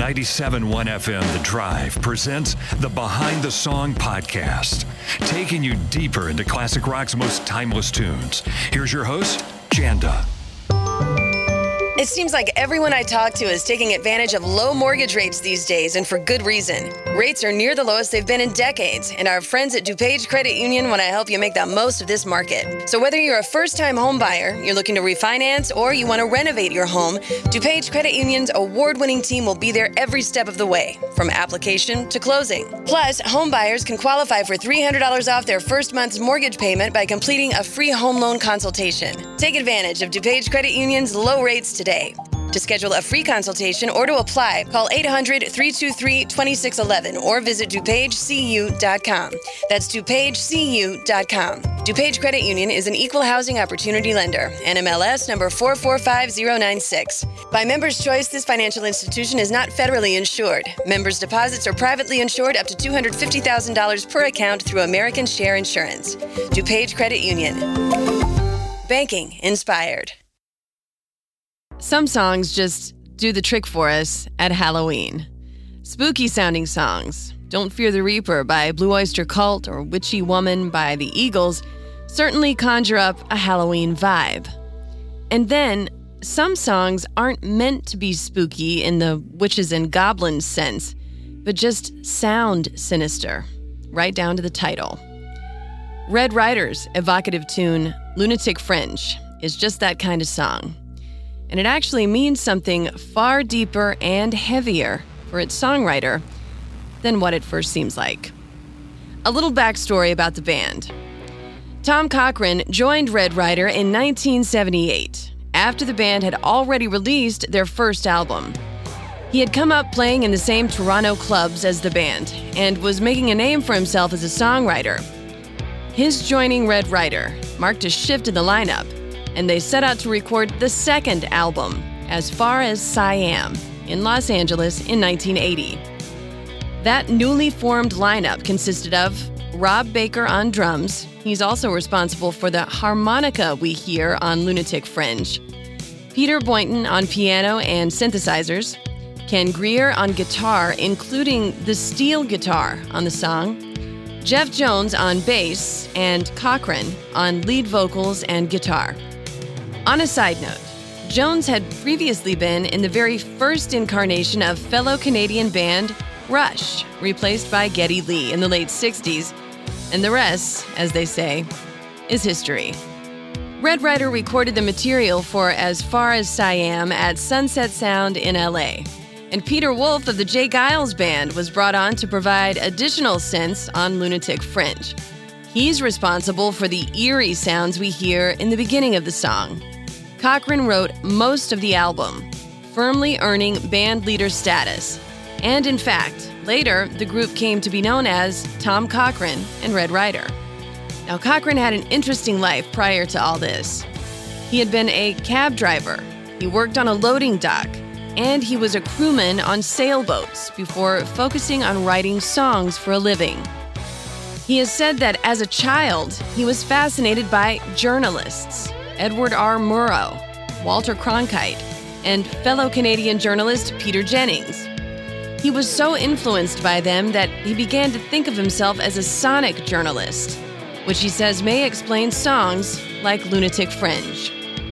97.1 FM The Drive presents the Behind the Song podcast, taking you deeper into classic rock's most timeless tunes. Here's your host, Janda. It seems like everyone I talk to is taking advantage of low mortgage rates these days, and for good reason. Rates are near the lowest they've been in decades, and our friends at DuPage Credit Union want to help you make the most of this market. So whether you're a first-time home buyer, you're looking to refinance, or you want to renovate your home, DuPage Credit Union's award-winning team will be there every step of the way, from application to closing. Plus, home buyers can qualify for $300 off their first month's mortgage payment by completing a free home loan consultation. Take advantage of DuPage Credit Union's low rates today. To schedule a free consultation or to apply, call 800 323 2611 or visit DuPageCU.com. That's DuPageCU.com. DuPage Credit Union is an equal housing opportunity lender. NMLS number 445096. By member's choice, this financial institution is not federally insured. Members' deposits are privately insured up to $250,000 per account through American Share Insurance. DuPage Credit Union. Banking inspired. Some songs just do the trick for us at Halloween. Spooky sounding songs, Don't Fear the Reaper by Blue Oyster Cult or Witchy Woman by the Eagles, certainly conjure up a Halloween vibe. And then, some songs aren't meant to be spooky in the witches and goblins sense, but just sound sinister, right down to the title. Red Rider's evocative tune, Lunatic Fringe, is just that kind of song and it actually means something far deeper and heavier for its songwriter than what it first seems like. A little backstory about the band. Tom Cochrane joined Red Rider in 1978 after the band had already released their first album. He had come up playing in the same Toronto clubs as the band and was making a name for himself as a songwriter. His joining Red Rider marked a shift in the lineup and they set out to record the second album, As Far as Siam, in Los Angeles in 1980. That newly formed lineup consisted of Rob Baker on drums. He's also responsible for the harmonica we hear on Lunatic Fringe. Peter Boynton on piano and synthesizers. Ken Greer on guitar, including the steel guitar on the song. Jeff Jones on bass, and Cochrane on lead vocals and guitar. On a side note, Jones had previously been in the very first incarnation of fellow Canadian band Rush, replaced by Geddy Lee in the late 60s, and the rest, as they say, is history. Red Rider recorded the material for As Far as Siam at Sunset Sound in LA. And Peter Wolf of the J. Geils Band was brought on to provide additional synths on Lunatic Fringe. He's responsible for the eerie sounds we hear in the beginning of the song. Cochrane wrote most of the album, firmly earning band leader status. And in fact, later, the group came to be known as Tom Cochrane and Red Rider. Now, Cochrane had an interesting life prior to all this. He had been a cab driver, he worked on a loading dock, and he was a crewman on sailboats before focusing on writing songs for a living. He has said that as a child, he was fascinated by journalists Edward R. Murrow, Walter Cronkite, and fellow Canadian journalist Peter Jennings. He was so influenced by them that he began to think of himself as a sonic journalist, which he says may explain songs like Lunatic Fringe.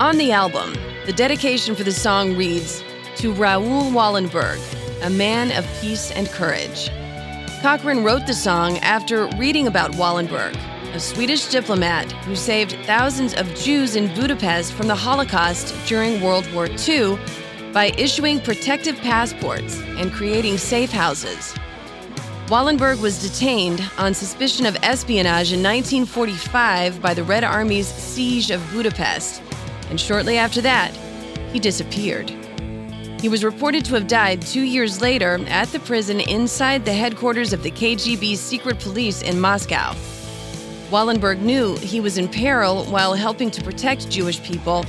On the album, the dedication for the song reads To Raoul Wallenberg, a man of peace and courage. Cochrane wrote the song after reading about Wallenberg, a Swedish diplomat who saved thousands of Jews in Budapest from the Holocaust during World War II by issuing protective passports and creating safe houses. Wallenberg was detained on suspicion of espionage in 1945 by the Red Army's siege of Budapest, and shortly after that, he disappeared. He was reported to have died two years later at the prison inside the headquarters of the KGB secret police in Moscow. Wallenberg knew he was in peril while helping to protect Jewish people,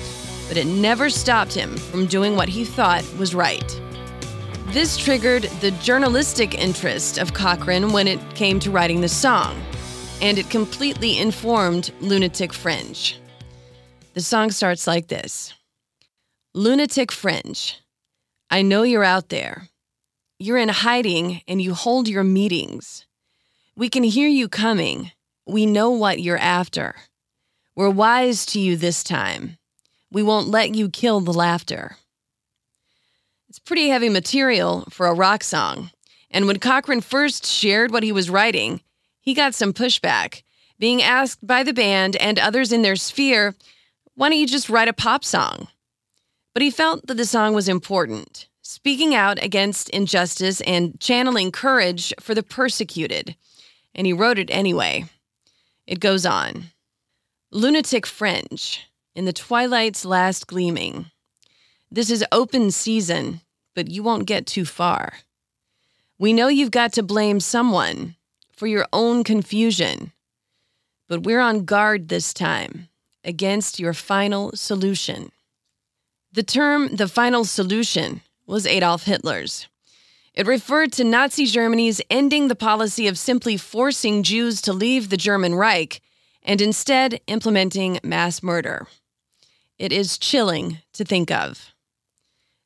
but it never stopped him from doing what he thought was right. This triggered the journalistic interest of Cochrane when it came to writing the song, and it completely informed Lunatic Fringe. The song starts like this Lunatic Fringe. I know you're out there. You're in hiding and you hold your meetings. We can hear you coming. We know what you're after. We're wise to you this time. We won't let you kill the laughter. It's pretty heavy material for a rock song. And when Cochrane first shared what he was writing, he got some pushback, being asked by the band and others in their sphere, why don't you just write a pop song? But he felt that the song was important, speaking out against injustice and channeling courage for the persecuted. And he wrote it anyway. It goes on Lunatic Fringe, in the twilight's last gleaming. This is open season, but you won't get too far. We know you've got to blame someone for your own confusion, but we're on guard this time against your final solution. The term the final solution was Adolf Hitler's. It referred to Nazi Germany's ending the policy of simply forcing Jews to leave the German Reich and instead implementing mass murder. It is chilling to think of.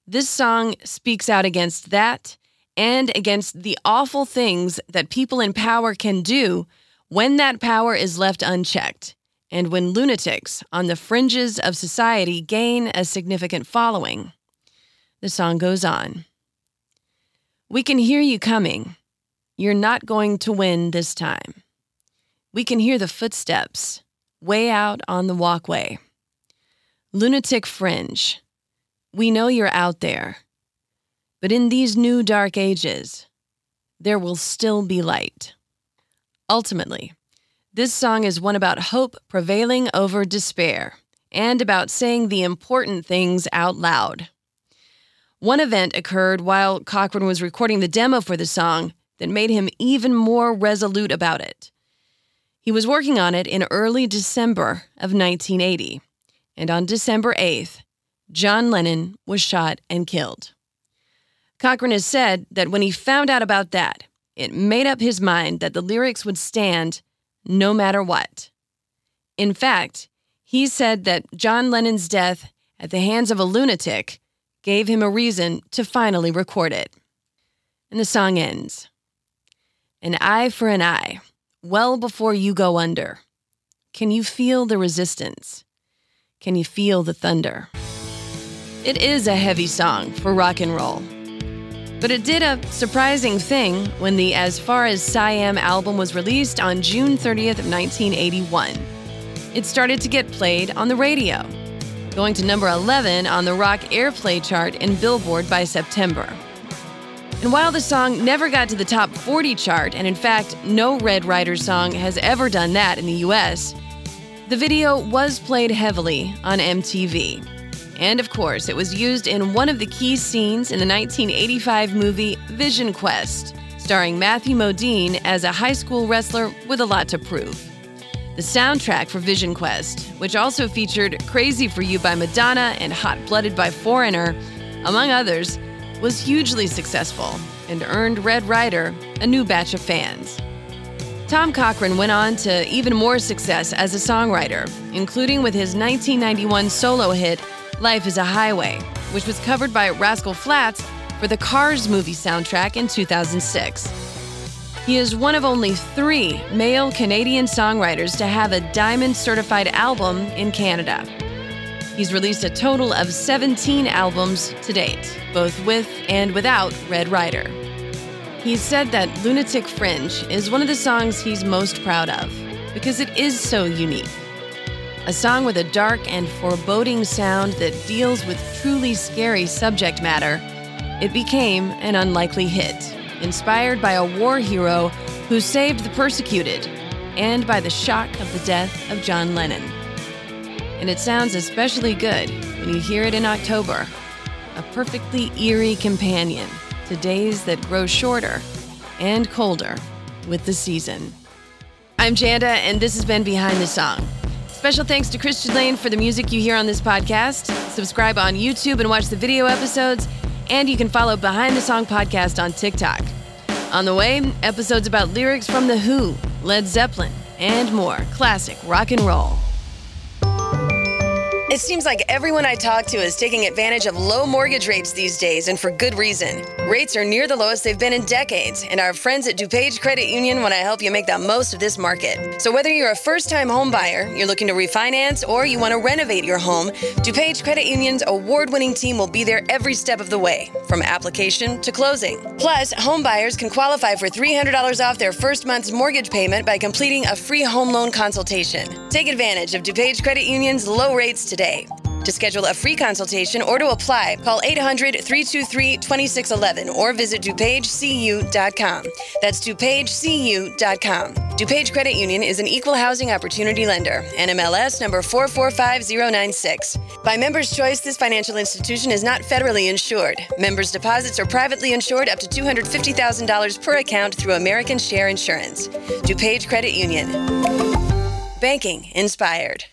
This song speaks out against that and against the awful things that people in power can do when that power is left unchecked and when lunatics on the fringes of society gain a significant following. The song goes on We can hear you coming. You're not going to win this time. We can hear the footsteps way out on the walkway. Lunatic fringe. We know you're out there. But in these new dark ages, there will still be light. Ultimately, this song is one about hope prevailing over despair and about saying the important things out loud. One event occurred while Cochrane was recording the demo for the song that made him even more resolute about it. He was working on it in early December of 1980, and on December 8th, John Lennon was shot and killed. Cochrane has said that when he found out about that, it made up his mind that the lyrics would stand no matter what. In fact, he said that John Lennon's death at the hands of a lunatic gave him a reason to finally record it. And the song ends An eye for an eye, well before you go under. Can you feel the resistance? Can you feel the thunder? It is a heavy song for rock and roll. But it did a surprising thing when the As Far as Siam album was released on June 30th of 1981. It started to get played on the radio, going to number 11 on the rock airplay chart in Billboard by September. And while the song never got to the top 40 chart, and in fact, no Red Rider song has ever done that in the US, the video was played heavily on MTV. And of course, it was used in one of the key scenes in the 1985 movie Vision Quest, starring Matthew Modine as a high school wrestler with a lot to prove. The soundtrack for Vision Quest, which also featured Crazy for You by Madonna and Hot Blooded by Foreigner, among others, was hugely successful and earned Red Rider a new batch of fans. Tom Cochrane went on to even more success as a songwriter, including with his 1991 solo hit Life is a Highway, which was covered by Rascal Flatts for the Cars movie soundtrack in 2006. He is one of only three male Canadian songwriters to have a diamond certified album in Canada. He's released a total of 17 albums to date, both with and without Red Rider. He's said that Lunatic Fringe is one of the songs he's most proud of because it is so unique a song with a dark and foreboding sound that deals with truly scary subject matter, it became an unlikely hit, inspired by a war hero who saved the persecuted and by the shock of the death of John Lennon. And it sounds especially good when you hear it in October, a perfectly eerie companion to days that grow shorter and colder with the season. I'm Janda, and this has been Behind the Song. Special thanks to Christian Lane for the music you hear on this podcast. Subscribe on YouTube and watch the video episodes, and you can follow Behind the Song podcast on TikTok. On the way, episodes about lyrics from The Who, Led Zeppelin, and more classic rock and roll. It seems like everyone I talk to is taking advantage of low mortgage rates these days, and for good reason. Rates are near the lowest they've been in decades, and our friends at DuPage Credit Union want to help you make the most of this market. So whether you're a first-time home buyer, you're looking to refinance, or you want to renovate your home, DuPage Credit Union's award-winning team will be there every step of the way, from application to closing. Plus, home buyers can qualify for $300 off their first month's mortgage payment by completing a free home loan consultation. Take advantage of DuPage Credit Union's low rates today today. To schedule a free consultation or to apply, call 800 323 2611 or visit DuPageCU.com. That's DuPageCU.com. DuPage Credit Union is an equal housing opportunity lender. NMLS number 445096. By member's choice, this financial institution is not federally insured. Members' deposits are privately insured up to $250,000 per account through American Share Insurance. DuPage Credit Union. Banking inspired.